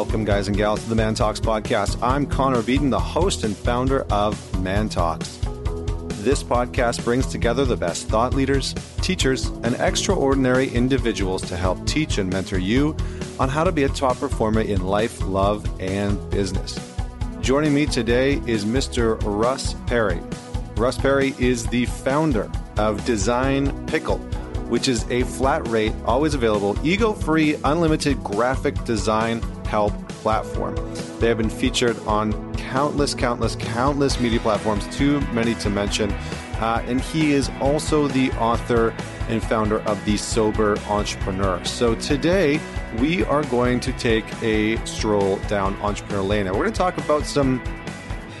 Welcome, guys and gals, to the Man Talks podcast. I'm Connor Beaton, the host and founder of Man Talks. This podcast brings together the best thought leaders, teachers, and extraordinary individuals to help teach and mentor you on how to be a top performer in life, love, and business. Joining me today is Mr. Russ Perry. Russ Perry is the founder of Design Pickle, which is a flat rate, always available, ego free, unlimited graphic design help platform. They have been featured on countless, countless, countless media platforms, too many to mention. Uh, and he is also the author and founder of The Sober Entrepreneur. So today, we are going to take a stroll down entrepreneur lane. And we're going to talk about some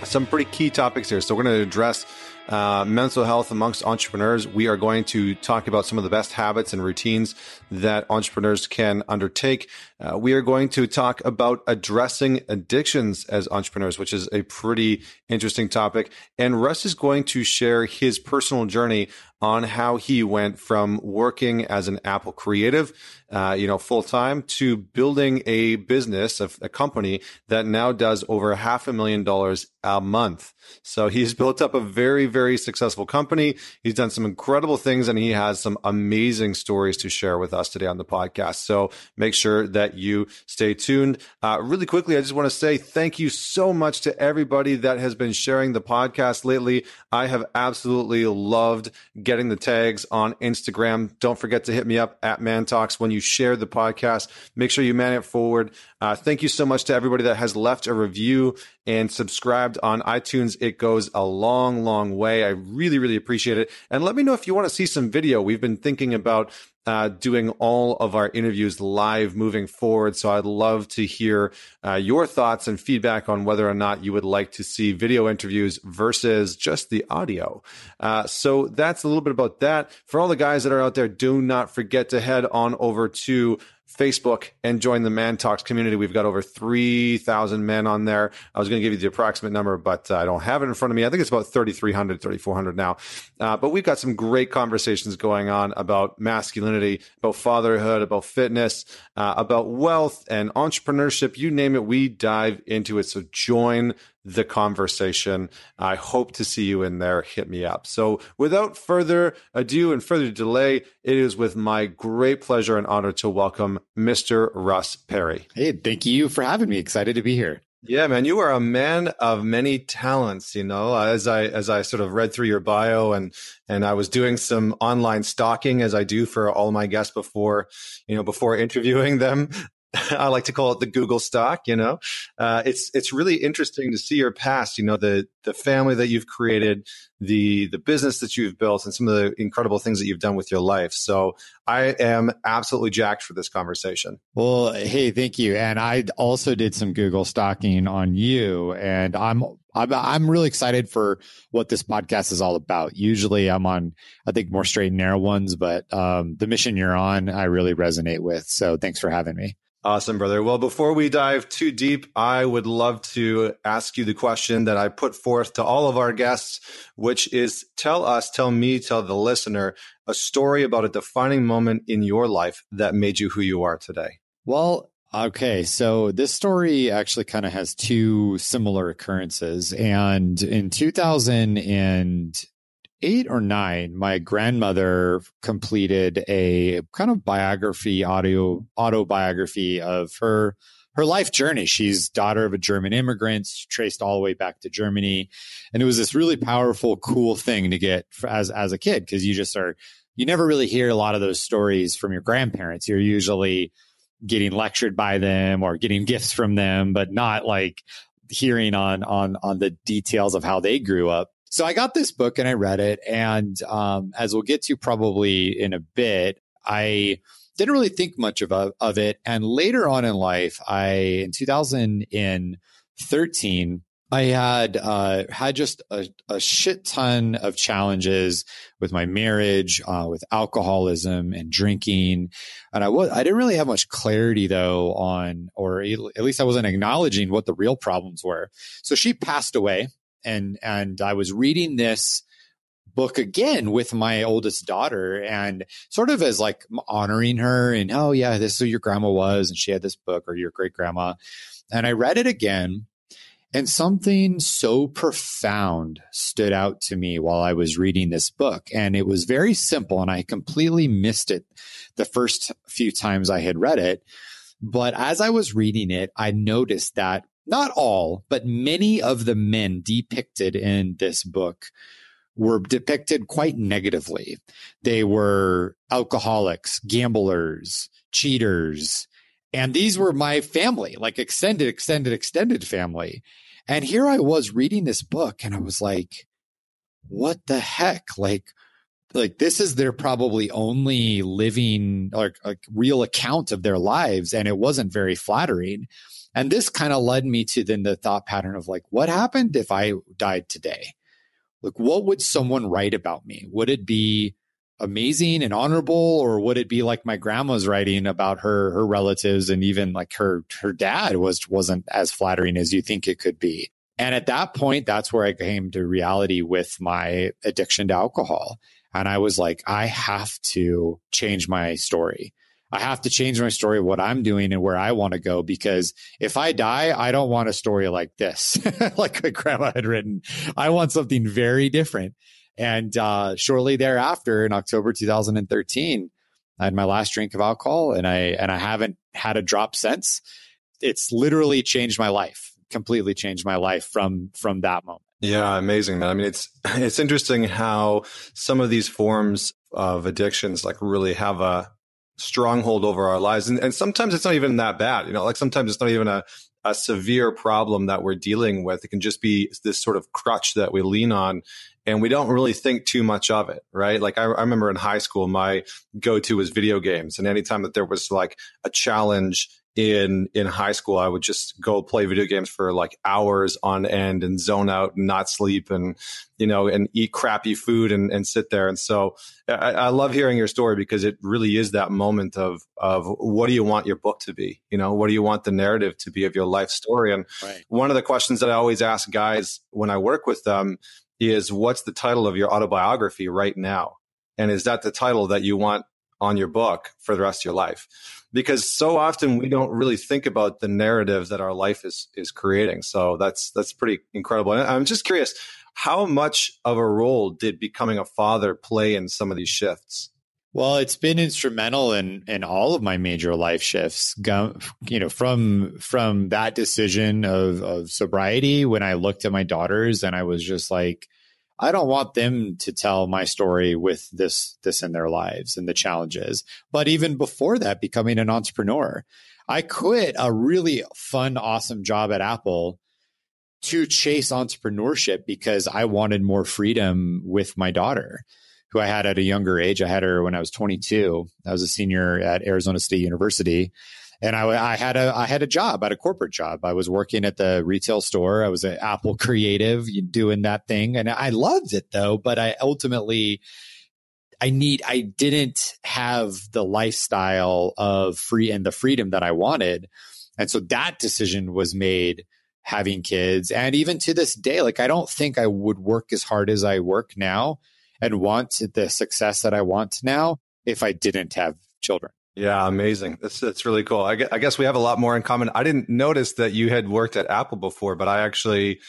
some pretty key topics here. So we're going to address uh, mental health amongst entrepreneurs. We are going to talk about some of the best habits and routines that entrepreneurs can undertake. Uh, we are going to talk about addressing addictions as entrepreneurs, which is a pretty interesting topic. And Russ is going to share his personal journey on how he went from working as an Apple creative, uh, you know, full time to building a business, a, a, company that now does over half a million dollars a month. So he's built up a very, very successful company. He's done some incredible things and he has some amazing stories to share with us today on the podcast. So make sure that you stay tuned. Uh, really quickly, I just want to say thank you so much to everybody that has been sharing the podcast lately. I have absolutely loved getting the tags on Instagram. Don't forget to hit me up at Man Talks when you share the podcast. Make sure you man it forward. Uh, thank you so much to everybody that has left a review and subscribed on iTunes. It goes a long, long way. I really, really appreciate it. And let me know if you want to see some video. We've been thinking about uh, doing all of our interviews live moving forward. So I'd love to hear uh, your thoughts and feedback on whether or not you would like to see video interviews versus just the audio. Uh, so that's a little bit about that. For all the guys that are out there, do not forget to head on over to Facebook and join the Man Talks community. We've got over 3,000 men on there. I was going to give you the approximate number, but uh, I don't have it in front of me. I think it's about 3,300, 3,400 now. Uh, but we've got some great conversations going on about masculinity, about fatherhood, about fitness, uh, about wealth and entrepreneurship. You name it, we dive into it. So join the conversation. I hope to see you in there. Hit me up. So, without further ado and further delay, it is with my great pleasure and honor to welcome Mr. Russ Perry. Hey, thank you for having me. Excited to be here. Yeah, man, you are a man of many talents. You know, as I as I sort of read through your bio and and I was doing some online stalking as I do for all my guests before you know before interviewing them. I like to call it the Google stock. You know, uh, it's it's really interesting to see your past. You know, the the family that you've created, the the business that you've built, and some of the incredible things that you've done with your life. So I am absolutely jacked for this conversation. Well, hey, thank you. And I also did some Google stalking on you, and I'm I'm I'm really excited for what this podcast is all about. Usually, I'm on I think more straight and narrow ones, but um, the mission you're on, I really resonate with. So thanks for having me. Awesome, brother. Well, before we dive too deep, I would love to ask you the question that I put forth to all of our guests, which is tell us, tell me, tell the listener a story about a defining moment in your life that made you who you are today. Well, okay. So this story actually kind of has two similar occurrences. And in 2000 and eight or nine, my grandmother completed a kind of biography, audio autobiography of her her life journey. She's daughter of a German immigrant, traced all the way back to Germany, and it was this really powerful, cool thing to get as as a kid because you just are you never really hear a lot of those stories from your grandparents. You're usually getting lectured by them or getting gifts from them, but not like hearing on on on the details of how they grew up. So I got this book and I read it. And um, as we'll get to probably in a bit, I didn't really think much of, of it. And later on in life, I, in 2013, I had uh, had just a, a, shit ton of challenges with my marriage, uh, with alcoholism and drinking, and I was I didn't really have much clarity though on, or at least I wasn't acknowledging what the real problems were. So she passed away and and I was reading this book again with my oldest daughter and sort of as like honoring her and, oh, yeah, this is who your grandma was. And she had this book or your great grandma. And I read it again. And something so profound stood out to me while I was reading this book. And it was very simple, and I completely missed it the first few times I had read it. But as I was reading it, I noticed that not all, but many of the men depicted in this book were depicted quite negatively. They were alcoholics, gamblers, cheaters. And these were my family, like extended, extended, extended family. And here I was reading this book and I was like, what the heck? Like, like this is their probably only living like, like real account of their lives and it wasn't very flattering and this kind of led me to then the thought pattern of like what happened if i died today? Like what would someone write about me? Would it be amazing and honorable or would it be like my grandma's writing about her her relatives and even like her her dad was wasn't as flattering as you think it could be? And at that point that's where i came to reality with my addiction to alcohol. And I was like, I have to change my story. I have to change my story what I'm doing and where I want to go because if I die, I don't want a story like this, like my grandma had written. I want something very different. And uh, shortly thereafter, in October 2013, I had my last drink of alcohol, and I and I haven't had a drop since. It's literally changed my life, completely changed my life from from that moment. Yeah, amazing, man. I mean, it's it's interesting how some of these forms of addictions like really have a stronghold over our lives, and, and sometimes it's not even that bad. You know, like sometimes it's not even a a severe problem that we're dealing with. It can just be this sort of crutch that we lean on and we don't really think too much of it, right? Like I, I remember in high school, my go to was video games. And anytime that there was like a challenge in in high school i would just go play video games for like hours on end and zone out and not sleep and you know and eat crappy food and, and sit there. And so I, I love hearing your story because it really is that moment of of what do you want your book to be? You know what do you want the narrative to be of your life story? And right. one of the questions that i always ask guys when i work with them is what's the title of your autobiography right now? And is that the title that you want on your book for the rest of your life because so often we don't really think about the narrative that our life is is creating. So that's that's pretty incredible. And I'm just curious, how much of a role did becoming a father play in some of these shifts? Well, it's been instrumental in in all of my major life shifts. You know, from from that decision of of sobriety when I looked at my daughters and I was just like, I don't want them to tell my story with this this in their lives and the challenges. But even before that, becoming an entrepreneur, I quit a really fun, awesome job at Apple to chase entrepreneurship because I wanted more freedom with my daughter, who I had at a younger age. I had her when I was 22. I was a senior at Arizona State University and I, I, had a I had a job, at a corporate job. I was working at the retail store. I was an Apple creative, doing that thing, and I loved it though. But I ultimately, I need I didn't have the lifestyle of free and the freedom that I wanted, and so that decision was made having kids. And even to this day, like I don't think I would work as hard as I work now and want the success that I want now if I didn't have children. Yeah, amazing. That's that's really cool. I guess, I guess we have a lot more in common. I didn't notice that you had worked at Apple before, but I actually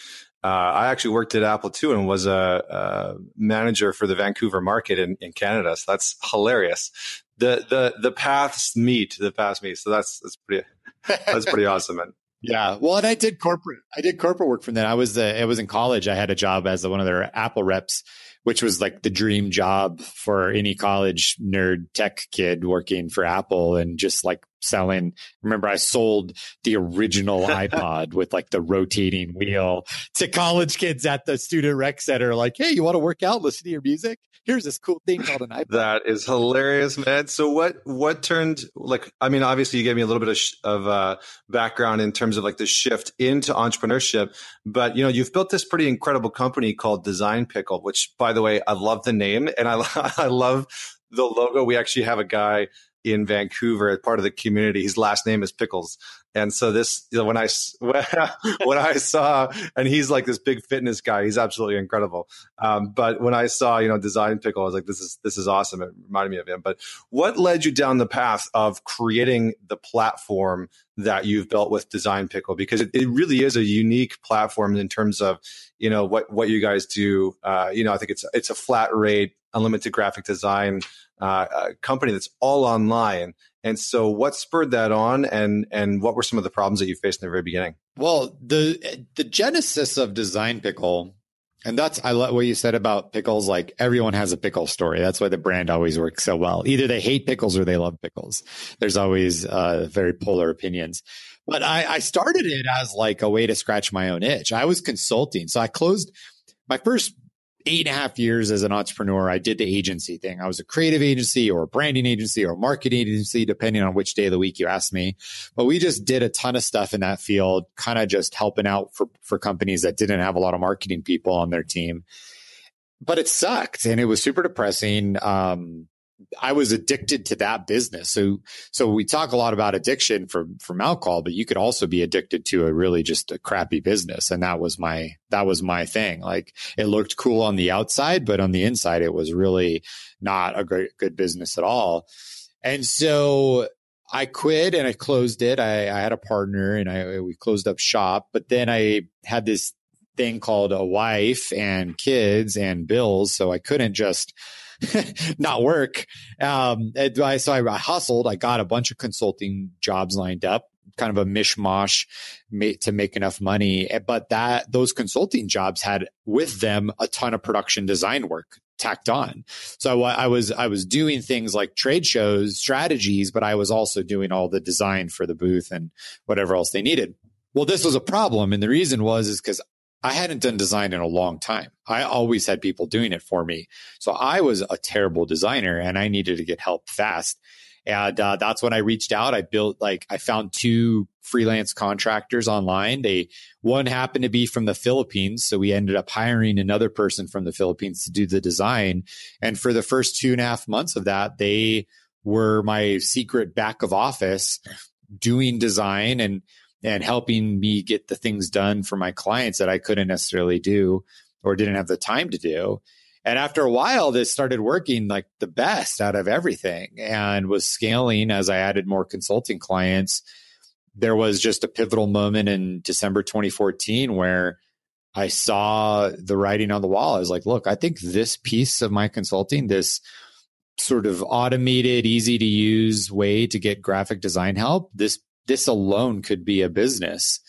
uh, I actually worked at Apple too and was a, a manager for the Vancouver market in, in, Canada. So that's hilarious. The the the paths meet. The paths meet. So that's that's pretty that's pretty awesome. Man. Yeah. Well, and I did corporate. I did corporate work from then. I was the. I was in college. I had a job as one of their Apple reps which was like the dream job for any college nerd tech kid working for Apple and just like selling. Remember, I sold the original iPod with like the rotating wheel to college kids at the student rec center. Like, hey, you want to work out, listen to your music? Here's this cool thing called an iPod. That is hilarious, man. So what what turned like? I mean, obviously, you gave me a little bit of, sh- of uh, background in terms of like the shift into entrepreneurship, but you know, you've built this pretty incredible company called Design Pickle, which, by the way, I love the name and I I love the logo. We actually have a guy in Vancouver as part of the community. His last name is Pickles. And so this, you know, when I when I saw, and he's like this big fitness guy, he's absolutely incredible. Um, but when I saw, you know, Design Pickle, I was like, this is this is awesome. It reminded me of him. But what led you down the path of creating the platform that you've built with Design Pickle? Because it, it really is a unique platform in terms of, you know, what what you guys do. Uh, you know, I think it's it's a flat rate, unlimited graphic design uh, company that's all online and so, what spurred that on, and and what were some of the problems that you faced in the very beginning? Well, the the genesis of Design Pickle, and that's I love what you said about pickles. Like everyone has a pickle story. That's why the brand always works so well. Either they hate pickles or they love pickles. There's always uh, very polar opinions. But I, I started it as like a way to scratch my own itch. I was consulting, so I closed my first eight and a half years as an entrepreneur, I did the agency thing. I was a creative agency or a branding agency or a marketing agency, depending on which day of the week you ask me. But we just did a ton of stuff in that field, kind of just helping out for, for companies that didn't have a lot of marketing people on their team. But it sucked and it was super depressing. Um, I was addicted to that business. So, so we talk a lot about addiction from, from alcohol, but you could also be addicted to a really just a crappy business. And that was my, that was my thing. Like it looked cool on the outside, but on the inside, it was really not a great, good business at all. And so I quit and I closed it. I, I had a partner and I, we closed up shop, but then I had this thing called a wife and kids and bills. So I couldn't just, not work. Um, I, so I, I hustled. I got a bunch of consulting jobs lined up kind of a mishmash to make enough money. Eh, but that those consulting jobs had with them a ton of production design work tacked on. So I was I was doing things like trade shows, strategies, but I was also doing all the design for the booth and whatever else they needed. Well, this was a problem, and the reason was is because I hadn't done design in a long time. I always had people doing it for me. So I was a terrible designer and I needed to get help fast. And uh, that's when I reached out. I built like I found two freelance contractors online. They one happened to be from the Philippines, so we ended up hiring another person from the Philippines to do the design. And for the first two and a half months of that, they were my secret back of office doing design and and helping me get the things done for my clients that I couldn't necessarily do or didn't have the time to do. And after a while, this started working like the best out of everything and was scaling as I added more consulting clients. There was just a pivotal moment in December 2014 where I saw the writing on the wall. I was like, look, I think this piece of my consulting, this sort of automated, easy to use way to get graphic design help, this this alone could be a business.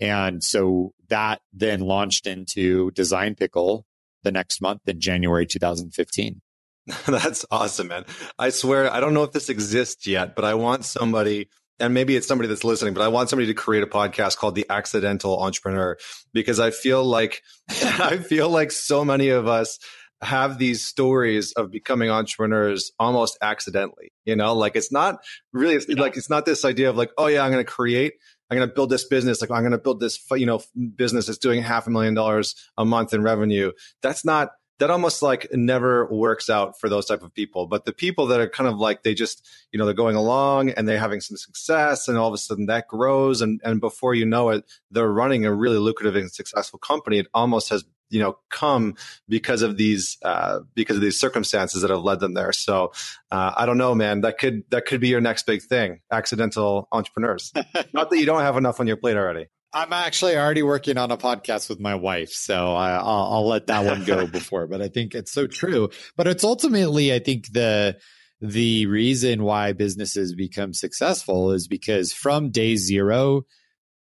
And so that then launched into Design Pickle the next month in January 2015. That's awesome, man. I swear, I don't know if this exists yet, but I want somebody, and maybe it's somebody that's listening, but I want somebody to create a podcast called The Accidental Entrepreneur because I feel like, I feel like so many of us have these stories of becoming entrepreneurs almost accidentally. You know, like it's not really it's, yeah. like it's not this idea of like, oh yeah, I'm going to create, I'm going to build this business. Like I'm going to build this, you know, business that's doing half a million dollars a month in revenue. That's not that almost like never works out for those type of people. But the people that are kind of like they just, you know, they're going along and they're having some success and all of a sudden that grows and and before you know it, they're running a really lucrative and successful company. It almost has you know come because of these uh, because of these circumstances that have led them there. So uh, I don't know, man. That could that could be your next big thing. Accidental entrepreneurs. Not that you don't have enough on your plate already. I'm actually already working on a podcast with my wife, so I, will I'll let that one go before. But I think it's so true. But it's ultimately, I think the the reason why businesses become successful is because from day zero,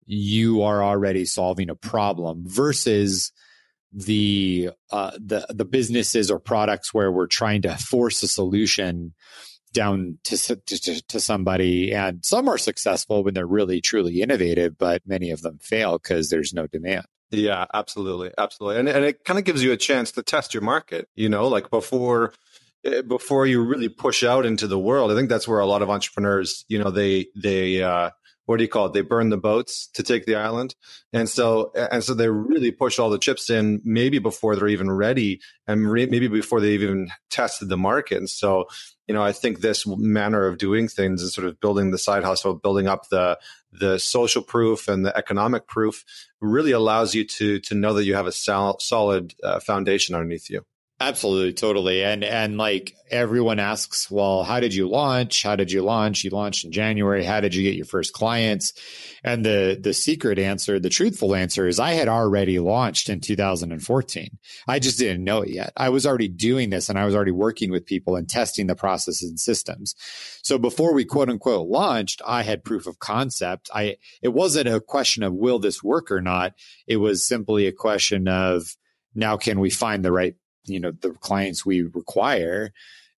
you are already solving a problem versus the uh, the the businesses or products where we're trying to force a solution down to, to, to somebody. And some are successful when they're really truly innovative but many of them fail because there's no demand. Yeah absolutely. Absolutely. And, and it kind of gives you a chance to test your market you know like before eh, before you really push out into the world i think that's where a lot of entrepreneurs you know they they uh what do you call it? They burn the boats to take the island, and so and so they really push all the chips in maybe before they're even ready, and re- maybe before they even tested the market. And so you know, I think this manner of doing things and sort of building the side hustle, building up the the social proof and the economic proof, really allows you to to know that you have a sol- solid uh, foundation underneath you. Absolutely, totally. And and like everyone asks, well, how did you launch? How did you launch? You launched in January. How did you get your first clients? And the the secret answer, the truthful answer is I had already launched in 2014. I just didn't know it yet. I was already doing this and I was already working with people and testing the processes and systems. So before we quote unquote launched, I had proof of concept. I it wasn't a question of will this work or not. It was simply a question of now can we find the right you know the clients we require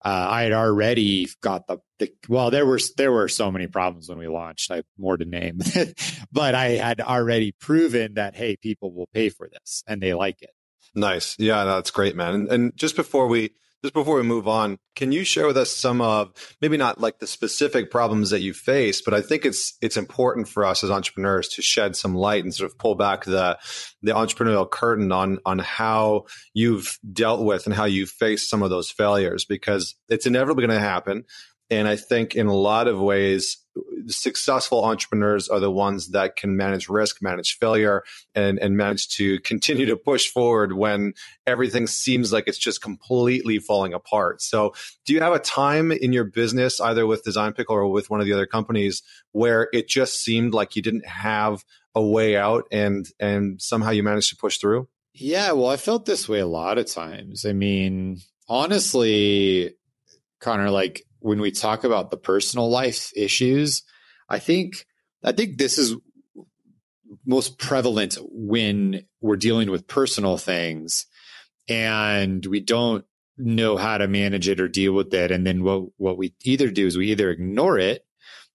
uh, I had already got the, the well there were there were so many problems when we launched I have more to name but I had already proven that hey people will pay for this and they like it. Nice. Yeah that's great man. And, and just before we just before we move on, can you share with us some of maybe not like the specific problems that you face, but I think it's it's important for us as entrepreneurs to shed some light and sort of pull back the the entrepreneurial curtain on on how you've dealt with and how you faced some of those failures because it's inevitably going to happen. And I think in a lot of ways, successful entrepreneurs are the ones that can manage risk, manage failure, and, and manage to continue to push forward when everything seems like it's just completely falling apart. So, do you have a time in your business, either with Design Pickle or with one of the other companies, where it just seemed like you didn't have a way out and and somehow you managed to push through? Yeah, well, I felt this way a lot of times. I mean, honestly, Connor, like when we talk about the personal life issues, I think I think this is most prevalent when we're dealing with personal things and we don't know how to manage it or deal with it. And then what what we either do is we either ignore it,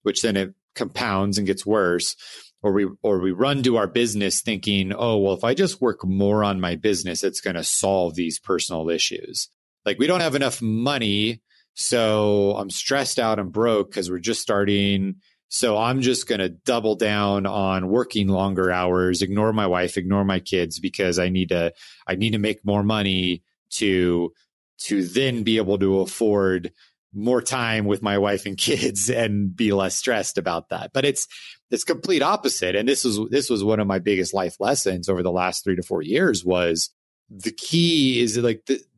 which then it compounds and gets worse, or we or we run to our business thinking, oh well, if I just work more on my business, it's going to solve these personal issues. Like we don't have enough money so I'm stressed out and broke because we're just starting. So I'm just going to double down on working longer hours, ignore my wife, ignore my kids because I need to I need to make more money to to then be able to afford more time with my wife and kids and be less stressed about that. But it's it's complete opposite. And this was this was one of my biggest life lessons over the last 3 to 4 years was the key is like the, the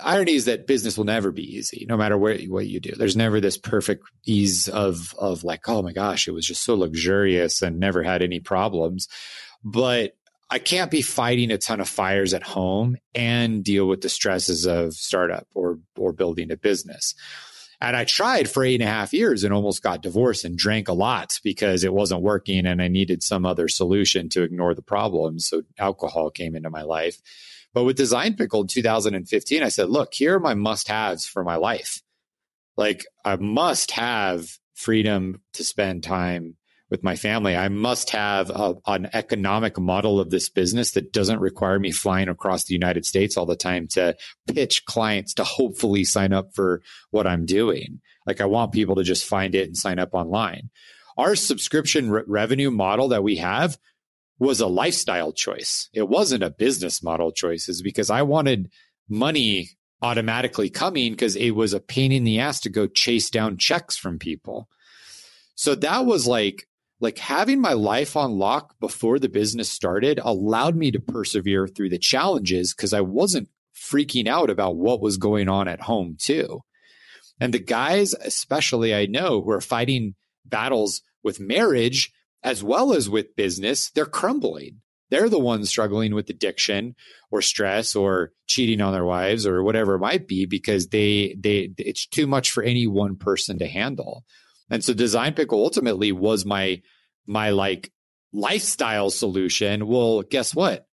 irony is that business will never be easy, no matter where what you do. There's never this perfect ease of of like, oh my gosh, it was just so luxurious and never had any problems. But I can't be fighting a ton of fires at home and deal with the stresses of startup or or building a business. And I tried for eight and a half years and almost got divorced and drank a lot because it wasn't working and I needed some other solution to ignore the problems. So alcohol came into my life. But with Design Pickle in 2015, I said, look, here are my must haves for my life. Like, I must have freedom to spend time with my family. I must have a, an economic model of this business that doesn't require me flying across the United States all the time to pitch clients to hopefully sign up for what I'm doing. Like, I want people to just find it and sign up online. Our subscription re- revenue model that we have was a lifestyle choice. It wasn't a business model choice, is because I wanted money automatically coming because it was a pain in the ass to go chase down checks from people. So that was like like having my life on lock before the business started allowed me to persevere through the challenges because I wasn't freaking out about what was going on at home too. And the guys, especially I know, who are fighting battles with marriage as well as with business, they're crumbling. They're the ones struggling with addiction or stress or cheating on their wives or whatever it might be because they they it's too much for any one person to handle. And so Design Pickle ultimately was my my like lifestyle solution. Well, guess what?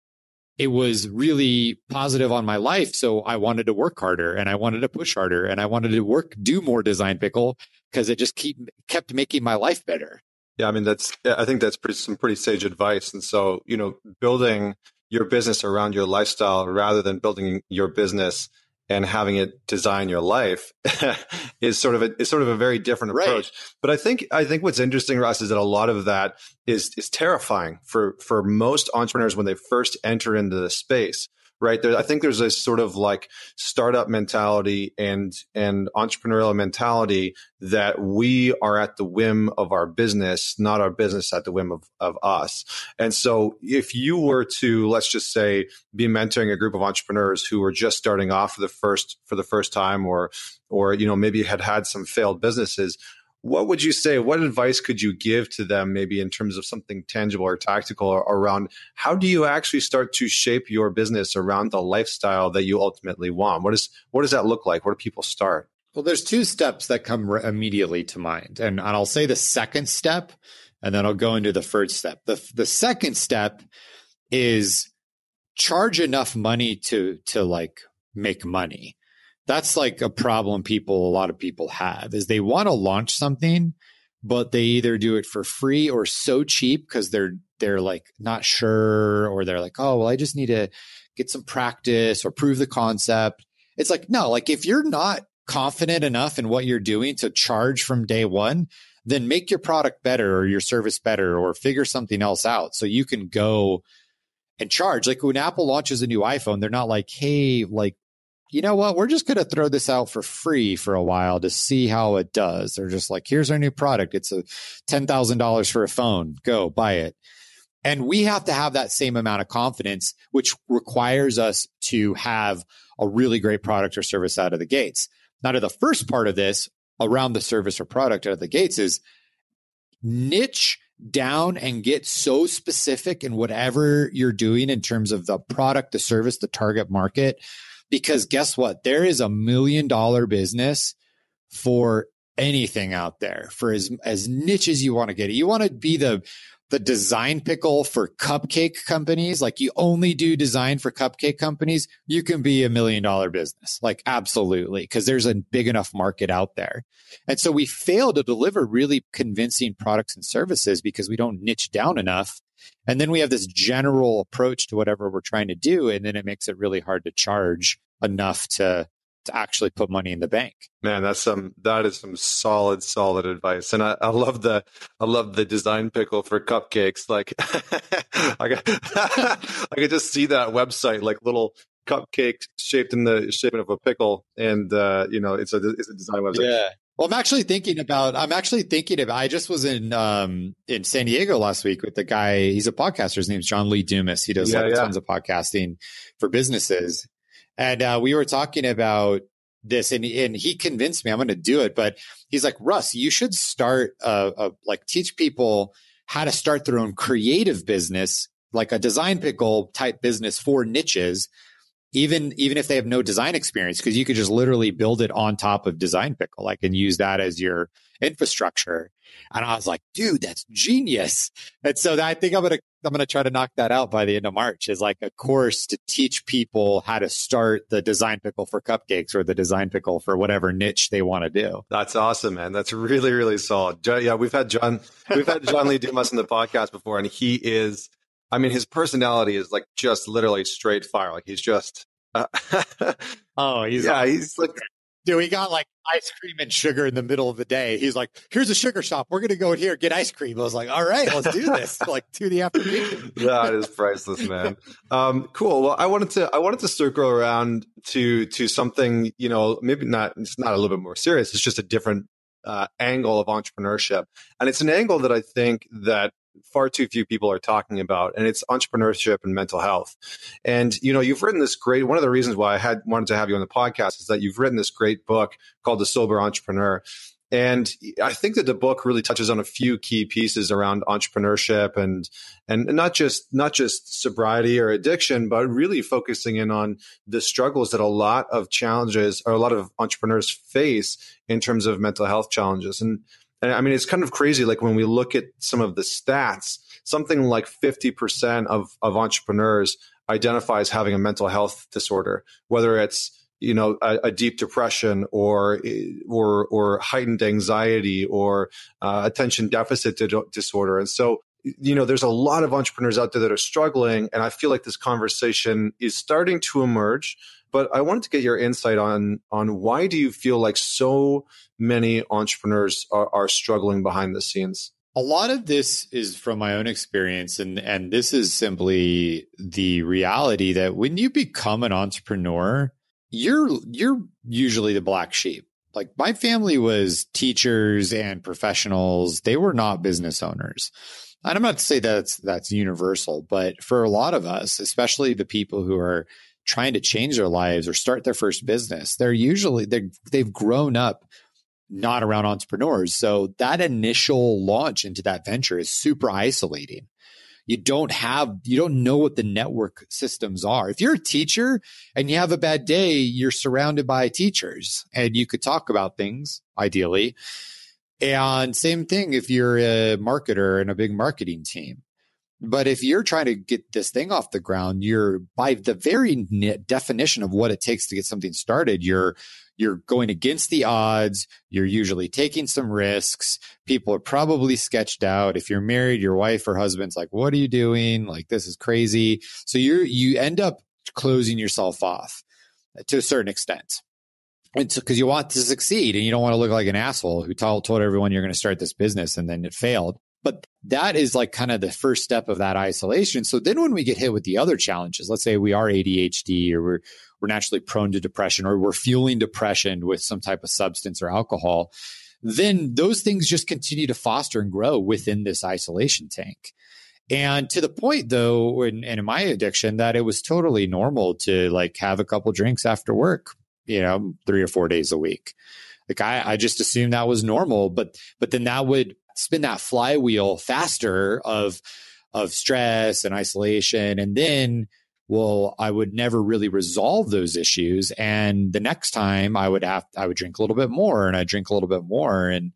It was really positive on my life. So I wanted to work harder and I wanted to push harder and I wanted to work, do more Design Pickle because it just keep kept making my life better. Yeah, I mean that's I think that's pretty, some pretty sage advice. And so you know, building your business around your lifestyle rather than building your business and having it design your life is sort of a is sort of a very different approach. Right. But I think I think what's interesting, Russ, is that a lot of that is is terrifying for for most entrepreneurs when they first enter into the space right? There i think there's a sort of like startup mentality and and entrepreneurial mentality that we are at the whim of our business not our business at the whim of, of us. And so if you were to let's just say be mentoring a group of entrepreneurs who were just starting off for the first for the first time or or you know maybe had had some failed businesses what would you say? What advice could you give to them, maybe in terms of something tangible or tactical around how do you actually start to shape your business around the lifestyle that you ultimately want? What is what does that look like? Where do people start? Well, there's two steps that come re- immediately to mind, and, and I'll say the second step, and then I'll go into the first step. the The second step is charge enough money to to like make money that's like a problem people, a lot of people have is they want to launch something, but they either do it for free or so cheap because they're, they're like not sure or they're like, oh, well, I just need to get some practice or prove the concept. It's like, no, like if you're not confident enough in what you're doing to charge from day one, then make your product better or your service better or figure something else out so you can go and charge. Like when Apple launches a new iPhone, they're not like, hey, like you know what? We're just going to throw this out for free for a while to see how it does. They're just like, here's our new product. It's a $10,000 for a phone. Go buy it. And we have to have that same amount of confidence, which requires us to have a really great product or service out of the gates. Now, to the first part of this around the service or product out of the gates is niche down and get so specific in whatever you're doing in terms of the product, the service, the target market because guess what? There is a million dollar business for anything out there for as as niche as you want to get it. You want to be the the design pickle for cupcake companies, like you only do design for cupcake companies, you can be a million dollar business. Like absolutely, because there's a big enough market out there. And so we fail to deliver really convincing products and services because we don't niche down enough. And then we have this general approach to whatever we're trying to do. And then it makes it really hard to charge enough to to actually put money in the bank. Man, that's some that is some solid, solid advice. And I, I love the I love the design pickle for cupcakes. Like I got I could just see that website, like little cupcake shaped in the shape of a pickle. And uh, you know, it's a it's a design website. Yeah. Well, I'm actually thinking about. I'm actually thinking of. I just was in um in San Diego last week with the guy. He's a podcaster. His name's John Lee Dumas. He does yeah, like yeah. tons of podcasting for businesses, and uh, we were talking about this, and, and he convinced me I'm going to do it. But he's like, Russ, you should start, uh, a, like, teach people how to start their own creative business, like a design pickle type business for niches even even if they have no design experience because you could just literally build it on top of design pickle like and use that as your infrastructure. And i was like dude that's genius. And so i think i'm gonna i'm gonna try to knock that out by the end of march is like a course to teach people how to start the design pickle for cupcakes or the design pickle for whatever niche they want to do. That's awesome man. That's really really solid. Yeah we've had john we've had john lee dumas in the podcast before and he is I mean, his personality is like just literally straight fire. Like he's just. Uh, oh, he's yeah, like, he's like. Dude, he got like ice cream and sugar in the middle of the day. He's like, "Here's a sugar shop. We're gonna go in here get ice cream." I was like, "All right, let's do this." like to the afternoon. that is priceless, man. Um, cool. Well, I wanted to I wanted to circle around to to something you know maybe not it's not a little bit more serious. It's just a different uh, angle of entrepreneurship, and it's an angle that I think that far too few people are talking about, and it's entrepreneurship and mental health. And you know, you've written this great. One of the reasons why I had wanted to have you on the podcast is that you've written this great book called The Sober Entrepreneur. And I think that the book really touches on a few key pieces around entrepreneurship and and not just not just sobriety or addiction, but really focusing in on the struggles that a lot of challenges or a lot of entrepreneurs face in terms of mental health challenges. And and I mean, it's kind of crazy. Like when we look at some of the stats, something like 50% of, of entrepreneurs identifies having a mental health disorder, whether it's, you know, a, a deep depression or, or, or heightened anxiety or uh, attention deficit disorder. And so, you know, there's a lot of entrepreneurs out there that are struggling. And I feel like this conversation is starting to emerge but I wanted to get your insight on on why do you feel like so many entrepreneurs are, are struggling behind the scenes? A lot of this is from my own experience, and and this is simply the reality that when you become an entrepreneur, you're you're usually the black sheep. Like my family was teachers and professionals; they were not business owners. And I'm not to say that's that's universal, but for a lot of us, especially the people who are trying to change their lives or start their first business, they're usually they they've grown up not around entrepreneurs. So that initial launch into that venture is super isolating. You don't have, you don't know what the network systems are. If you're a teacher and you have a bad day, you're surrounded by teachers and you could talk about things ideally. And same thing if you're a marketer in a big marketing team. But if you're trying to get this thing off the ground, you're by the very definition of what it takes to get something started, you're you're going against the odds. You're usually taking some risks. People are probably sketched out. If you're married, your wife or husband's like, what are you doing? Like, this is crazy. So you're, you end up closing yourself off uh, to a certain extent. And so, cause you want to succeed and you don't want to look like an asshole who told, told everyone you're going to start this business and then it failed. But that is like kind of the first step of that isolation. So then when we get hit with the other challenges, let's say we are ADHD or we're, we're naturally prone to depression or we're fueling depression with some type of substance or alcohol, then those things just continue to foster and grow within this isolation tank. And to the point though, in, in my addiction, that it was totally normal to like have a couple drinks after work, you know, three or four days a week. Like I, I just assumed that was normal, but but then that would spin that flywheel faster of of stress and isolation. And then well, I would never really resolve those issues. And the next time I would have, I would drink a little bit more and I drink a little bit more. And,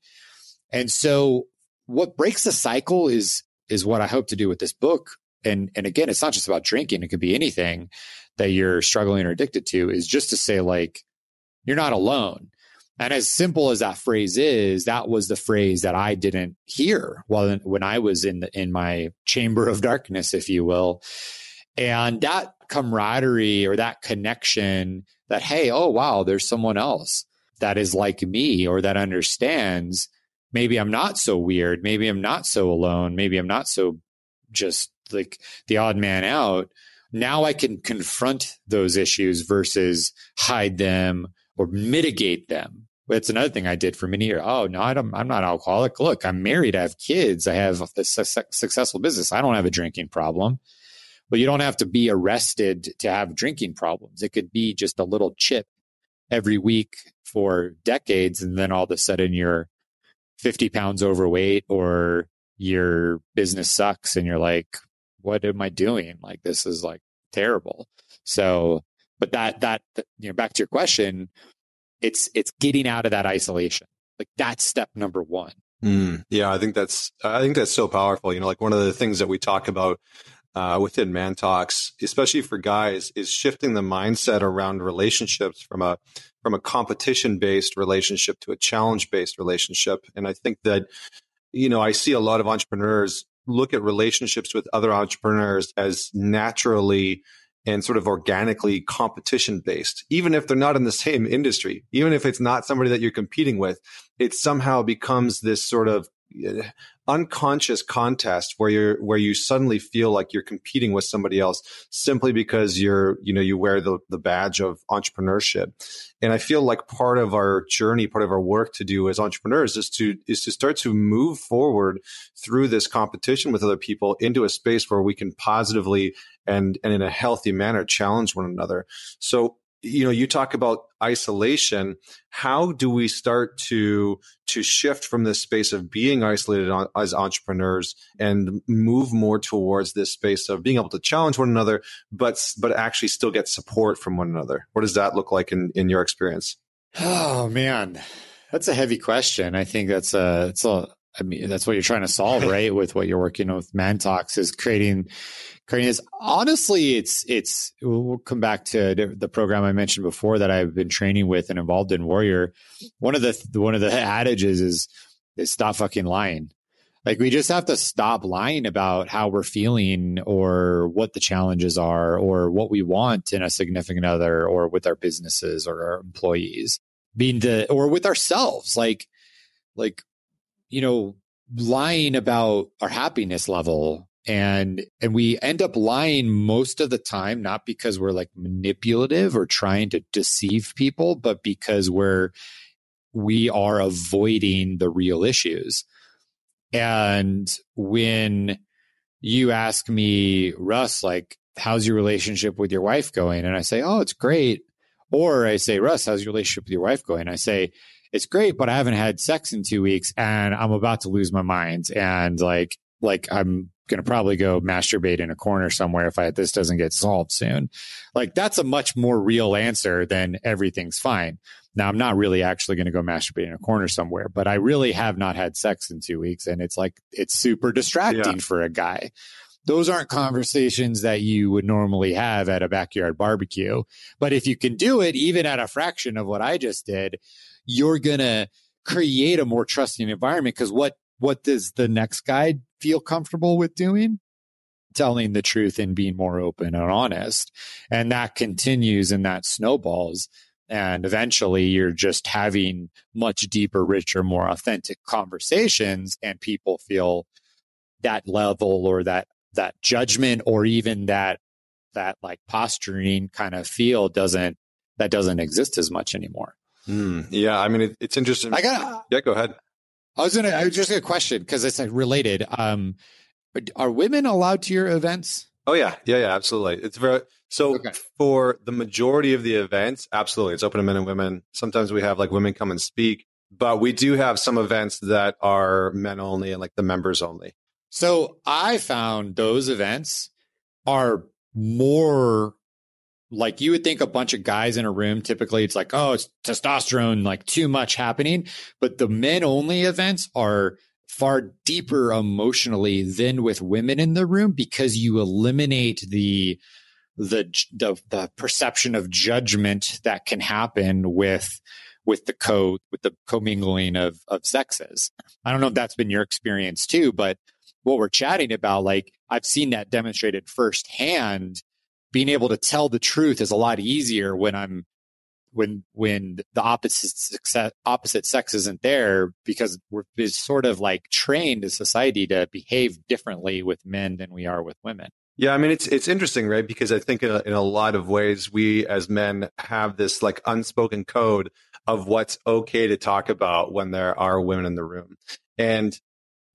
and so what breaks the cycle is, is what I hope to do with this book. And, and again, it's not just about drinking. It could be anything that you're struggling or addicted to is just to say like, you're not alone. And as simple as that phrase is, that was the phrase that I didn't hear while when I was in the, in my chamber of darkness, if you will. And that camaraderie or that connection that, hey, oh, wow, there's someone else that is like me or that understands. Maybe I'm not so weird. Maybe I'm not so alone. Maybe I'm not so just like the odd man out. Now I can confront those issues versus hide them or mitigate them. That's another thing I did for many years. Oh, no, I'm, I'm not alcoholic. Look, I'm married. I have kids. I have a su- successful business. I don't have a drinking problem. But you don't have to be arrested to have drinking problems. It could be just a little chip every week for decades. And then all of a sudden you're 50 pounds overweight or your business sucks and you're like, what am I doing? Like, this is like terrible. So, but that, that, you know, back to your question, it's, it's getting out of that isolation. Like that's step number one. Mm, yeah, I think that's I think that's so powerful. You know, like one of the things that we talk about uh, within Man Talks, especially for guys, is shifting the mindset around relationships from a from a competition based relationship to a challenge based relationship. And I think that you know I see a lot of entrepreneurs look at relationships with other entrepreneurs as naturally and sort of organically competition based, even if they're not in the same industry, even if it's not somebody that you're competing with, it somehow becomes this sort of unconscious contest where you're where you suddenly feel like you're competing with somebody else simply because you're you know you wear the the badge of entrepreneurship. And i feel like part of our journey part of our work to do as entrepreneurs is to is to start to move forward through this competition with other people into a space where we can positively and and in a healthy manner challenge one another. So you know you talk about isolation. How do we start to to shift from this space of being isolated on, as entrepreneurs and move more towards this space of being able to challenge one another but but actually still get support from one another? What does that look like in in your experience? Oh man. That's a heavy question. I think that's a it's a I mean, that's what you're trying to solve, right? with what you're working with Man Talks is creating creating this. Honestly, it's it's. We'll come back to the program I mentioned before that I've been training with and involved in Warrior. One of the one of the adages is is stop fucking lying. Like we just have to stop lying about how we're feeling or what the challenges are or what we want in a significant other or with our businesses or our employees. Being the or with ourselves. Like like, you know, lying about our happiness level and and we end up lying most of the time not because we're like manipulative or trying to deceive people but because we're we are avoiding the real issues and when you ask me, Russ, like, how's your relationship with your wife going? And I say, oh, it's great. Or I say, Russ, how's your relationship with your wife going? I say, it's great, but I haven't had sex in two weeks and I'm about to lose my mind. And like, like I'm going to probably go masturbate in a corner somewhere if I, this doesn't get solved soon. Like that's a much more real answer than everything's fine. Now, I'm not really actually going to go masturbate in a corner somewhere, but I really have not had sex in two weeks. And it's like, it's super distracting yeah. for a guy. Those aren't conversations that you would normally have at a backyard barbecue. But if you can do it, even at a fraction of what I just did, you're going to create a more trusting environment. Because what, what does the next guy feel comfortable with doing? telling the truth and being more open and honest. And that continues and that snowballs. And eventually you're just having much deeper, richer, more authentic conversations and people feel that level or that, that judgment or even that, that like posturing kind of feel doesn't, that doesn't exist as much anymore. Mm, yeah. I mean, it, it's interesting. I got, yeah, go ahead. I was gonna, I was just a question because it's related. Um, are women allowed to your events? Oh yeah, yeah, yeah, absolutely. It's very so okay. for the majority of the events, absolutely, it's open to men and women. Sometimes we have like women come and speak, but we do have some events that are men only and like the members only. So I found those events are more like you would think a bunch of guys in a room. Typically, it's like, oh, it's testosterone, like too much happening. But the men only events are far deeper emotionally than with women in the room because you eliminate the the the, the perception of judgment that can happen with with the co with the commingling of of sexes. I don't know if that's been your experience too, but what we're chatting about, like I've seen that demonstrated firsthand. Being able to tell the truth is a lot easier when I'm when when the opposite success, opposite sex isn't there because we're sort of like trained as society to behave differently with men than we are with women. Yeah, I mean it's it's interesting, right? Because I think in a, in a lot of ways we as men have this like unspoken code of what's okay to talk about when there are women in the room, and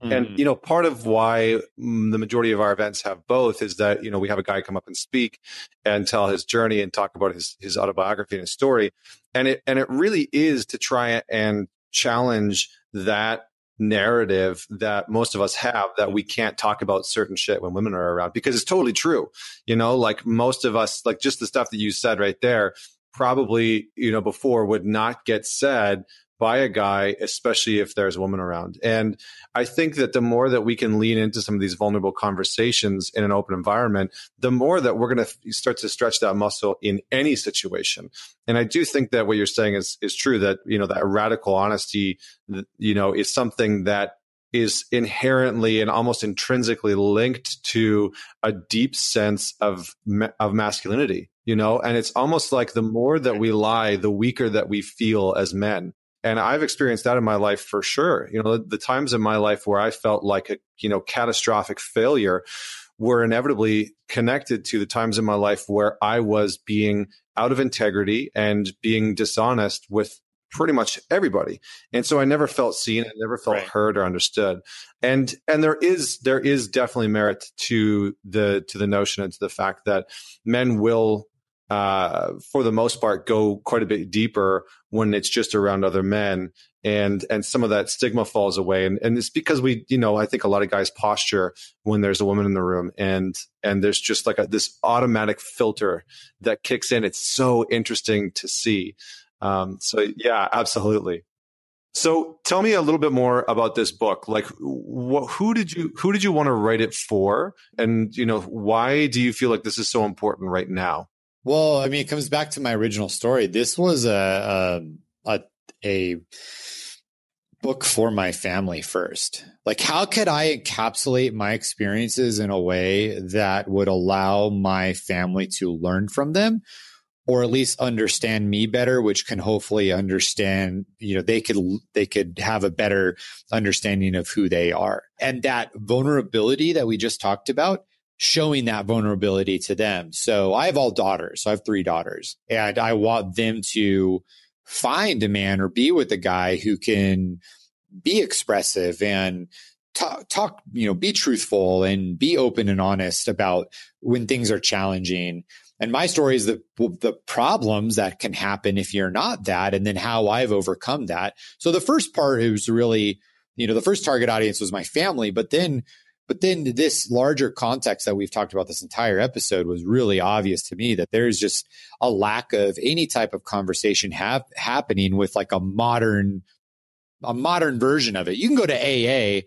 mm-hmm. and you know part of why the majority of our events have both is that you know we have a guy come up and speak and tell his journey and talk about his his autobiography and his story, and it and it really is to try and challenge that narrative that most of us have that we can't talk about certain shit when women are around because it's totally true. You know, like most of us, like just the stuff that you said right there, probably, you know, before would not get said by a guy, especially if there's a woman around. And I think that the more that we can lean into some of these vulnerable conversations in an open environment, the more that we're going to start to stretch that muscle in any situation. And I do think that what you're saying is is true that you know that radical honesty, you know, is something that is inherently and almost intrinsically linked to a deep sense of of masculinity you know and it's almost like the more that we lie the weaker that we feel as men and I've experienced that in my life for sure. You know, the, the times in my life where I felt like a, you know, catastrophic failure were inevitably connected to the times in my life where I was being out of integrity and being dishonest with pretty much everybody. And so I never felt seen, I never felt right. heard or understood. And and there is there is definitely merit to the to the notion and to the fact that men will uh, for the most part, go quite a bit deeper when it's just around other men, and and some of that stigma falls away, and and it's because we, you know, I think a lot of guys posture when there's a woman in the room, and and there's just like a, this automatic filter that kicks in. It's so interesting to see. Um, so yeah, absolutely. So tell me a little bit more about this book. Like, wh- who did you who did you want to write it for, and you know, why do you feel like this is so important right now? Well, I mean, it comes back to my original story. This was a a a, a book for my family first. Like, how could I encapsulate my experiences in a way that would allow my family to learn from them? Or at least understand me better, which can hopefully understand, you know, they could, they could have a better understanding of who they are. And that vulnerability that we just talked about, showing that vulnerability to them. So I have all daughters. So I have three daughters and I want them to find a man or be with a guy who can be expressive and talk, talk, you know, be truthful and be open and honest about when things are challenging. And my story is the the problems that can happen if you're not that, and then how I've overcome that. So the first part was really, you know, the first target audience was my family, but then but then this larger context that we've talked about this entire episode was really obvious to me that there's just a lack of any type of conversation happening with like a modern, a modern version of it. You can go to AA.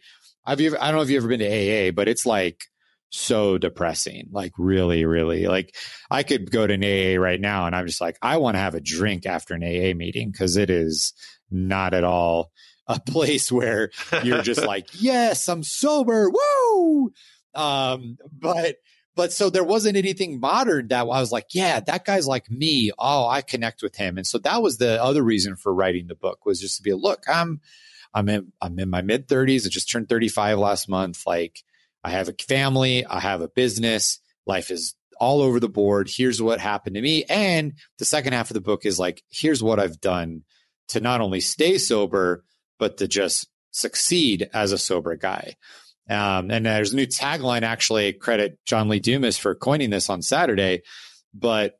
I've ever, I don't know if you've ever been to AA, but it's like so depressing. Like really, really like I could go to an AA right now and I'm just like, I want to have a drink after an AA meeting because it is not at all a place where you're just like, yes, I'm sober. Woo. Um, but, but so there wasn't anything modern that I was like, yeah, that guy's like me. Oh, I connect with him. And so that was the other reason for writing the book was just to be, look, I'm, I'm in, I'm in my mid thirties. I just turned 35 last month. Like I have a family. I have a business. Life is all over the board. Here's what happened to me. And the second half of the book is like, here's what I've done to not only stay sober, but to just succeed as a sober guy. Um, and there's a new tagline, actually, credit John Lee Dumas for coining this on Saturday, but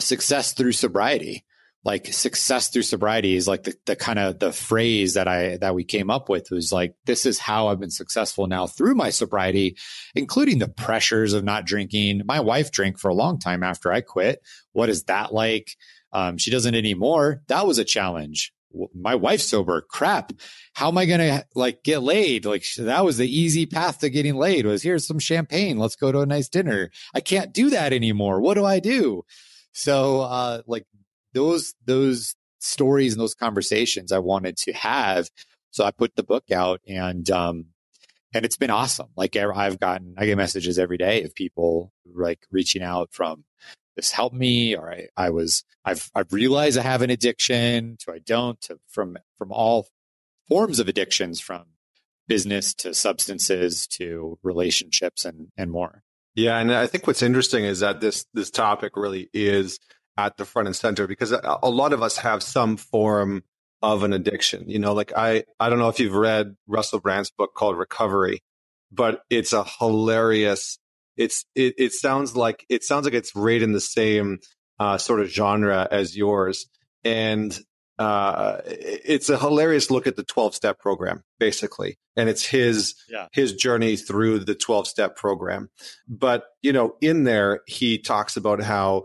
success through sobriety. Like success through sobriety is like the, the kind of the phrase that I that we came up with was like this is how I've been successful now through my sobriety, including the pressures of not drinking. My wife drank for a long time after I quit. What is that like? Um, she doesn't anymore. That was a challenge my wife's sober. Crap. How am I going to like get laid? Like that was the easy path to getting laid was here's some champagne. Let's go to a nice dinner. I can't do that anymore. What do I do? So, uh, like those, those stories and those conversations I wanted to have. So I put the book out and, um, and it's been awesome. Like I've gotten, I get messages every day of people like reaching out from this helped me or I, I was I've I've realized I have an addiction to I don't to from from all forms of addictions from business to substances to relationships and and more. Yeah, and I think what's interesting is that this this topic really is at the front and center because a, a lot of us have some form of an addiction. You know, like I I don't know if you've read Russell Brand's book called Recovery, but it's a hilarious it's it, it sounds like it sounds like it's right in the same uh, sort of genre as yours, and uh, it's a hilarious look at the 12 step program basically. And it's his yeah. his journey through the 12 step program. But you know in there he talks about how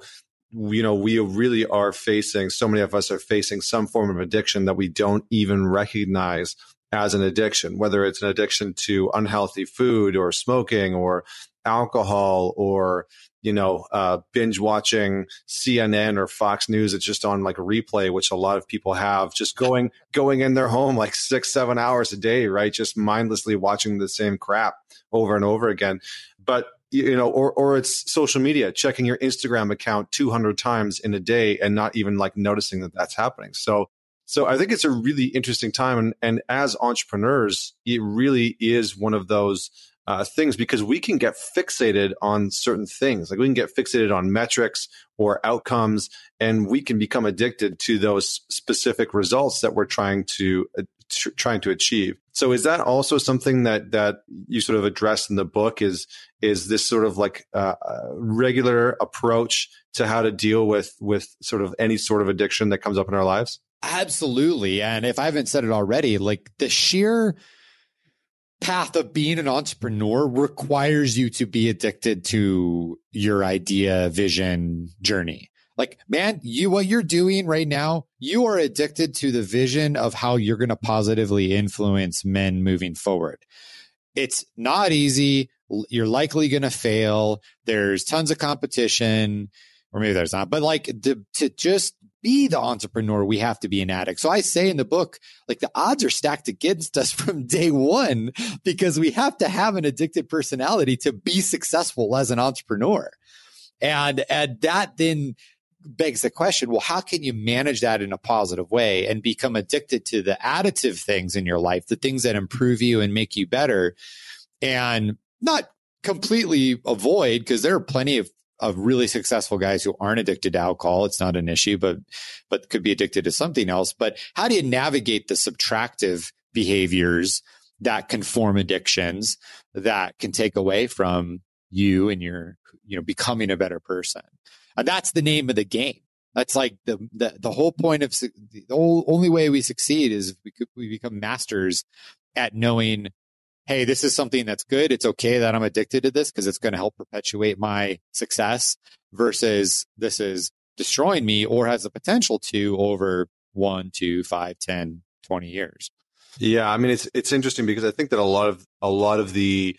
you know we really are facing so many of us are facing some form of addiction that we don't even recognize as an addiction whether it's an addiction to unhealthy food or smoking or alcohol or you know uh, binge watching CNN or Fox News. It's just on like replay, which a lot of people have. Just going going in their home like six seven hours a day, right? Just mindlessly watching the same crap over and over again. But you know, or or it's social media, checking your Instagram account 200 times in a day and not even like noticing that that's happening. So so I think it's a really interesting time, and, and as entrepreneurs, it really is one of those uh, things because we can get fixated on certain things. Like we can get fixated on metrics or outcomes, and we can become addicted to those specific results that we're trying to uh, tr- trying to achieve. So, is that also something that that you sort of address in the book? Is is this sort of like a regular approach to how to deal with with sort of any sort of addiction that comes up in our lives? Absolutely, and if I haven't said it already, like the sheer path of being an entrepreneur requires you to be addicted to your idea, vision, journey. Like, man, you, what you're doing right now, you are addicted to the vision of how you're going to positively influence men moving forward. It's not easy. You're likely going to fail. There's tons of competition, or maybe there's not, but like to, to just be the entrepreneur, we have to be an addict. So I say in the book, like the odds are stacked against us from day one because we have to have an addicted personality to be successful as an entrepreneur. And, and that then begs the question, well, how can you manage that in a positive way and become addicted to the additive things in your life, the things that improve you and make you better and not completely avoid because there are plenty of of really successful guys who aren't addicted to alcohol. It's not an issue, but but could be addicted to something else. But how do you navigate the subtractive behaviors that can form addictions that can take away from you and your you know becoming a better person? And that's the name of the game. That's like the the, the whole point of the only way we succeed is we, we become masters at knowing hey, this is something that's good. It's okay that I'm addicted to this because it's going to help perpetuate my success versus this is destroying me or has the potential to over one, two, five, 10, 20 years. Yeah. I mean, it's, it's interesting because I think that a lot of, a lot of the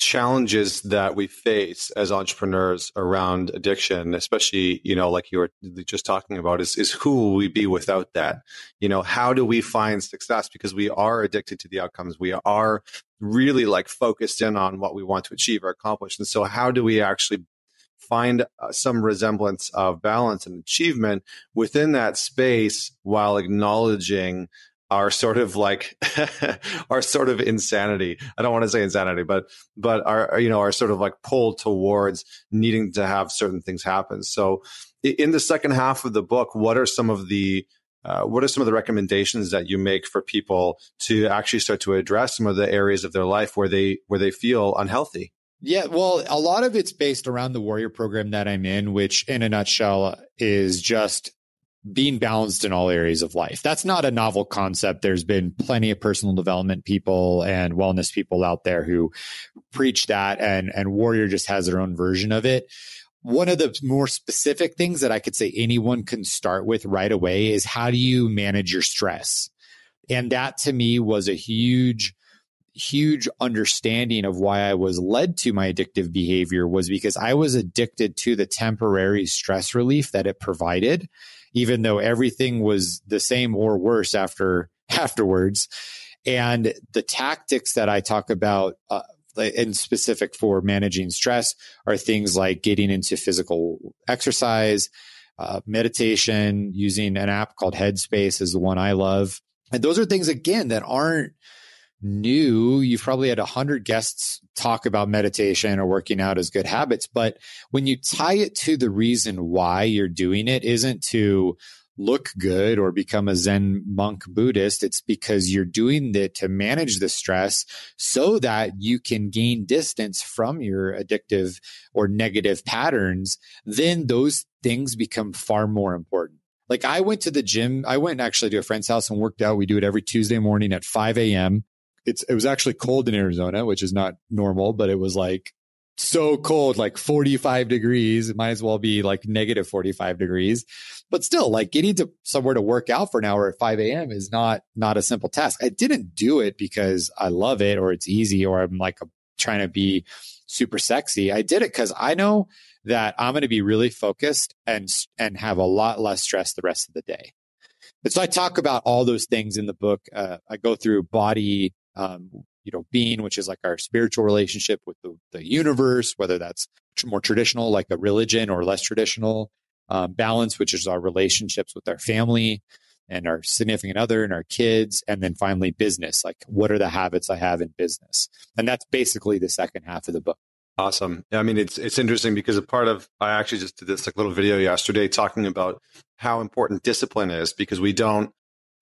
challenges that we face as entrepreneurs around addiction, especially, you know, like you were just talking about is, is who will we be without that? You know, how do we find success? Because we are addicted to the outcomes. We are really like focused in on what we want to achieve or accomplish. And so how do we actually find uh, some resemblance of balance and achievement within that space while acknowledging our sort of like our sort of insanity. I don't want to say insanity, but but our you know our sort of like pull towards needing to have certain things happen. So in the second half of the book, what are some of the uh, what are some of the recommendations that you make for people to actually start to address some of the areas of their life where they where they feel unhealthy? Yeah, well, a lot of it's based around the warrior program that I'm in, which in a nutshell is just being balanced in all areas of life. That's not a novel concept. There's been plenty of personal development people and wellness people out there who preach that and and Warrior just has their own version of it. One of the more specific things that I could say anyone can start with right away is how do you manage your stress? And that to me was a huge huge understanding of why I was led to my addictive behavior was because I was addicted to the temporary stress relief that it provided even though everything was the same or worse after afterwards. And the tactics that I talk about uh, in specific for managing stress are things like getting into physical exercise, uh, meditation, using an app called Headspace is the one I love. And those are things again that aren't new, you've probably had a hundred guests talk about meditation or working out as good habits. But when you tie it to the reason why you're doing it isn't to look good or become a Zen monk Buddhist. It's because you're doing it to manage the stress so that you can gain distance from your addictive or negative patterns. Then those things become far more important. Like I went to the gym. I went actually to a friend's house and worked out. We do it every Tuesday morning at 5 a.m it's it was actually cold in Arizona, which is not normal, but it was like so cold, like 45 degrees. It might as well be like negative 45 degrees. But still, like getting to somewhere to work out for an hour at 5 a.m. is not not a simple task. I didn't do it because I love it or it's easy or I'm like a, trying to be super sexy. I did it because I know that I'm going to be really focused and and have a lot less stress the rest of the day. And so I talk about all those things in the book. Uh, I go through body um, you know, being, which is like our spiritual relationship with the, the universe, whether that's more traditional, like a religion, or less traditional. Um, balance, which is our relationships with our family and our significant other and our kids. And then finally, business. Like, what are the habits I have in business? And that's basically the second half of the book. Awesome. I mean, it's it's interesting because a part of I actually just did this like little video yesterday talking about how important discipline is because we don't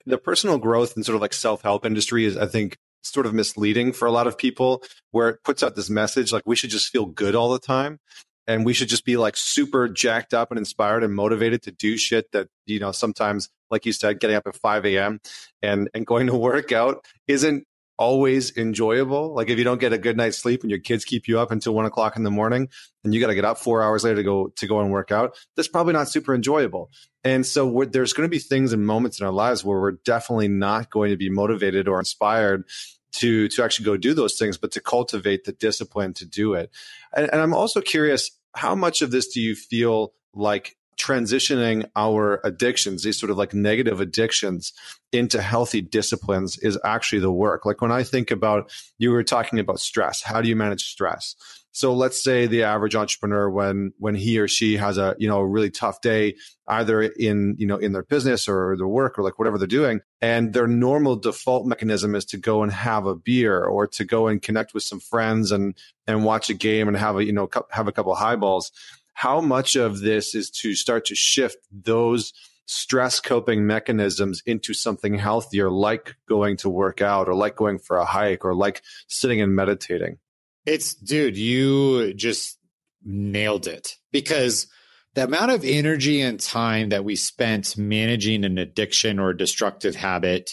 the personal growth and sort of like self help industry is I think sort of misleading for a lot of people where it puts out this message like we should just feel good all the time and we should just be like super jacked up and inspired and motivated to do shit that you know sometimes like you said getting up at 5 a.m and and going to work out isn't always enjoyable like if you don't get a good night's sleep and your kids keep you up until one o'clock in the morning and you got to get up four hours later to go to go and work out that's probably not super enjoyable and so there's going to be things and moments in our lives where we're definitely not going to be motivated or inspired to to actually go do those things, but to cultivate the discipline to do it. And, and I'm also curious, how much of this do you feel like transitioning our addictions, these sort of like negative addictions into healthy disciplines is actually the work. Like when I think about, you were talking about stress. How do you manage stress? So let's say the average entrepreneur, when when he or she has a you know a really tough day, either in you know in their business or their work or like whatever they're doing, and their normal default mechanism is to go and have a beer or to go and connect with some friends and and watch a game and have a you know have a couple highballs. How much of this is to start to shift those stress coping mechanisms into something healthier, like going to work out or like going for a hike or like sitting and meditating? It's, dude, you just nailed it because the amount of energy and time that we spent managing an addiction or a destructive habit,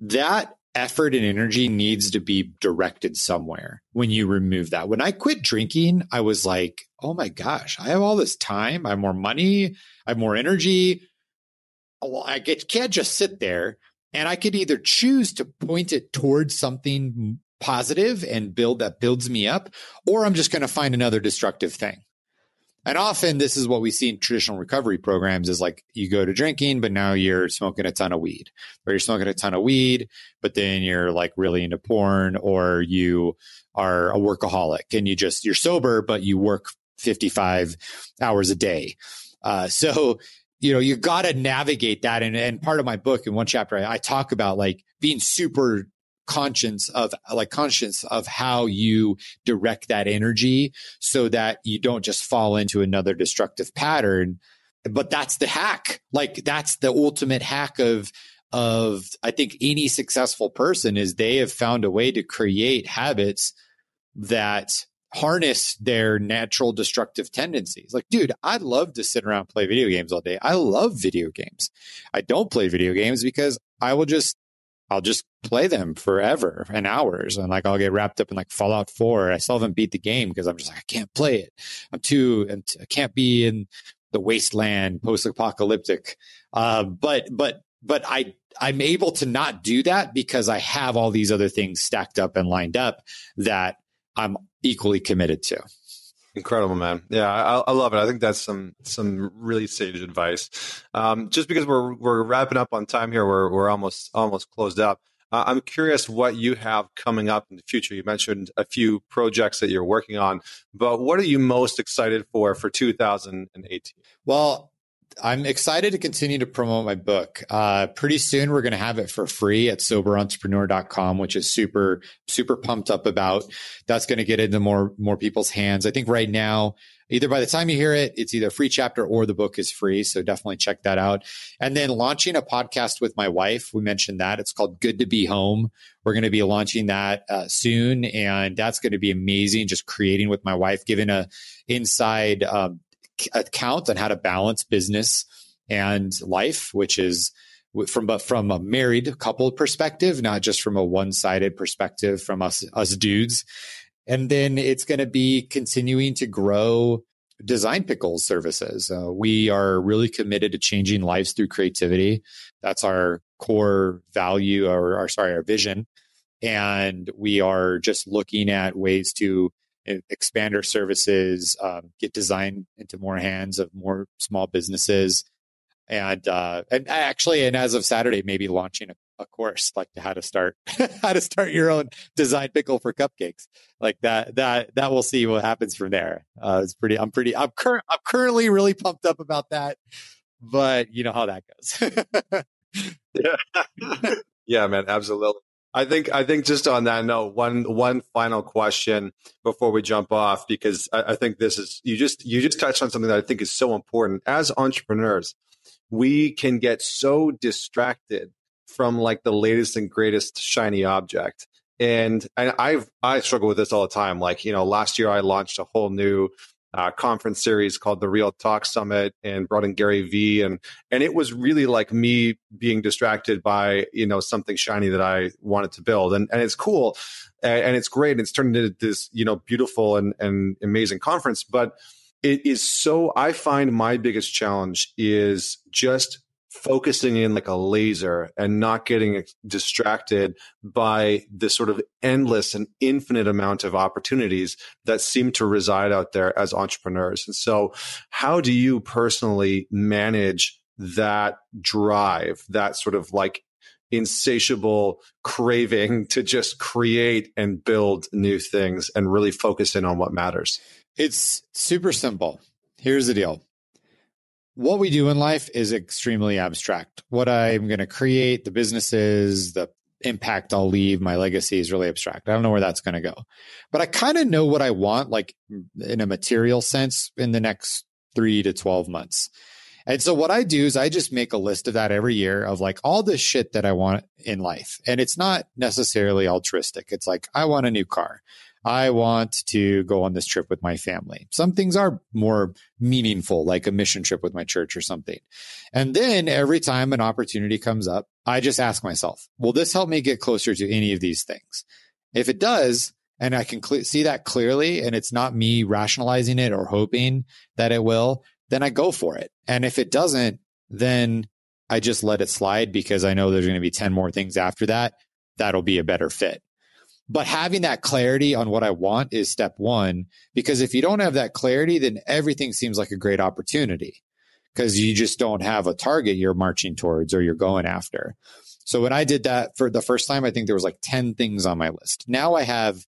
that effort and energy needs to be directed somewhere when you remove that. When I quit drinking, I was like, oh my gosh, I have all this time. I have more money. I have more energy. Well, I can't just sit there. And I could either choose to point it towards something positive and build that builds me up, or I'm just going to find another destructive thing. And often this is what we see in traditional recovery programs is like you go to drinking, but now you're smoking a ton of weed or you're smoking a ton of weed, but then you're like really into porn or you are a workaholic and you just, you're sober, but you work 55 hours a day. Uh, so, you know, you got to navigate that. And, and part of my book in one chapter, I, I talk about like being super conscience of like conscious of how you direct that energy so that you don't just fall into another destructive pattern but that's the hack like that's the ultimate hack of of i think any successful person is they have found a way to create habits that harness their natural destructive tendencies. Like, dude, I'd love to sit around play video games all day. I love video games. I don't play video games because I will just I'll just play them forever and hours. And like, I'll get wrapped up in like Fallout 4. I still haven't beat the game because I'm just like, I can't play it. I'm too, and I can't be in the wasteland post apocalyptic. Uh, but, but, but I, I'm able to not do that because I have all these other things stacked up and lined up that I'm equally committed to. Incredible, man. Yeah, I, I, love it. I think that's some some really sage advice. Um, just because we're we're wrapping up on time here, we're we're almost almost closed up. Uh, I'm curious what you have coming up in the future. You mentioned a few projects that you're working on, but what are you most excited for for 2018? Well, I'm excited to continue to promote my book. Uh, pretty soon, we're going to have it for free at soberentrepreneur.com, which is super, super pumped up about. That's going to get into more, more people's hands. I think right now, either by the time you hear it, it's either a free chapter or the book is free. So definitely check that out. And then launching a podcast with my wife. We mentioned that it's called Good to Be Home. We're going to be launching that uh, soon, and that's going to be amazing. Just creating with my wife, giving a inside um, account on how to balance business and life, which is from but from a married couple perspective, not just from a one sided perspective from us us dudes. And then it's going to be continuing to grow Design Pickle's services. Uh, we are really committed to changing lives through creativity. That's our core value, or, or sorry, our vision. And we are just looking at ways to expand our services, um, get design into more hands of more small businesses, and uh, and actually, and as of Saturday, maybe launching a, a course like how to start how to start your own Design Pickle for cupcakes, like that. That that we'll see what happens from there. Uh, it's pretty. I'm pretty. I'm current. I'm currently really pumped up about that, but you know how that goes. yeah. yeah, man, absolutely. I think I think just on that note, one one final question before we jump off, because I, I, think this is you just you just touched on something that I think is so important. As entrepreneurs, we can get so distracted from like the latest and greatest shiny object. And, and I've I struggle with this all the time. Like, you know, last year I launched a whole new uh, conference series called the Real Talk Summit and brought in Gary Vee. And and it was really like me being distracted by you know something shiny that I wanted to build. And and it's cool and, and it's great and it's turned into this you know beautiful and and amazing conference. But it is so I find my biggest challenge is just focusing in like a laser and not getting distracted by the sort of endless and infinite amount of opportunities that seem to reside out there as entrepreneurs. And so, how do you personally manage that drive, that sort of like insatiable craving to just create and build new things and really focus in on what matters? It's super simple. Here's the deal. What we do in life is extremely abstract. What I'm going to create, the businesses, the impact I'll leave, my legacy is really abstract. I don't know where that's going to go. But I kind of know what I want, like in a material sense, in the next three to 12 months. And so what I do is I just make a list of that every year of like all the shit that I want in life. And it's not necessarily altruistic. It's like, I want a new car. I want to go on this trip with my family. Some things are more meaningful, like a mission trip with my church or something. And then every time an opportunity comes up, I just ask myself, will this help me get closer to any of these things? If it does, and I can cl- see that clearly, and it's not me rationalizing it or hoping that it will, then I go for it. And if it doesn't, then I just let it slide because I know there's going to be 10 more things after that. That'll be a better fit. But having that clarity on what I want is step one. Because if you don't have that clarity, then everything seems like a great opportunity because you just don't have a target you're marching towards or you're going after. So when I did that for the first time, I think there was like 10 things on my list. Now I have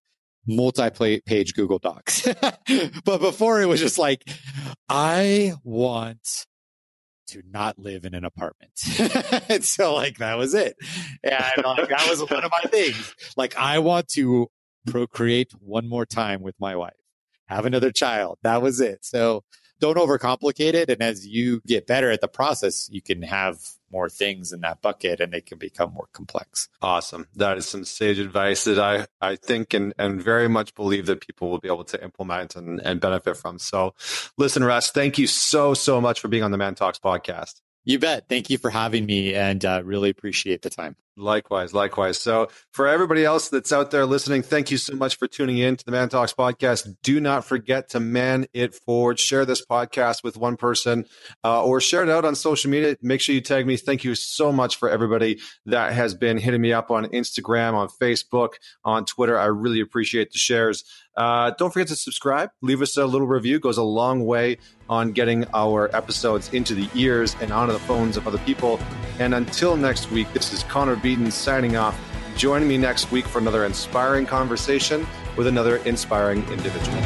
multi-page Google Docs. but before it was just like, I want to not live in an apartment. and so like that was it. And like, that was one of my things. Like I want to procreate one more time with my wife, have another child. That was it. So don't overcomplicate it. And as you get better at the process, you can have more things in that bucket and they can become more complex. Awesome. That is some sage advice that I, I think and, and very much believe that people will be able to implement and, and benefit from. So listen, Russ, thank you so, so much for being on the Man Talks podcast. You bet. Thank you for having me and uh, really appreciate the time. Likewise, likewise. So, for everybody else that's out there listening, thank you so much for tuning in to the Man Talks podcast. Do not forget to man it forward. Share this podcast with one person uh, or share it out on social media. Make sure you tag me. Thank you so much for everybody that has been hitting me up on Instagram, on Facebook, on Twitter. I really appreciate the shares. Uh, don't forget to subscribe. Leave us a little review. It goes a long way on getting our episodes into the ears and onto the phones of other people. And until next week, this is Connor Beaton signing off. Join me next week for another inspiring conversation with another inspiring individual.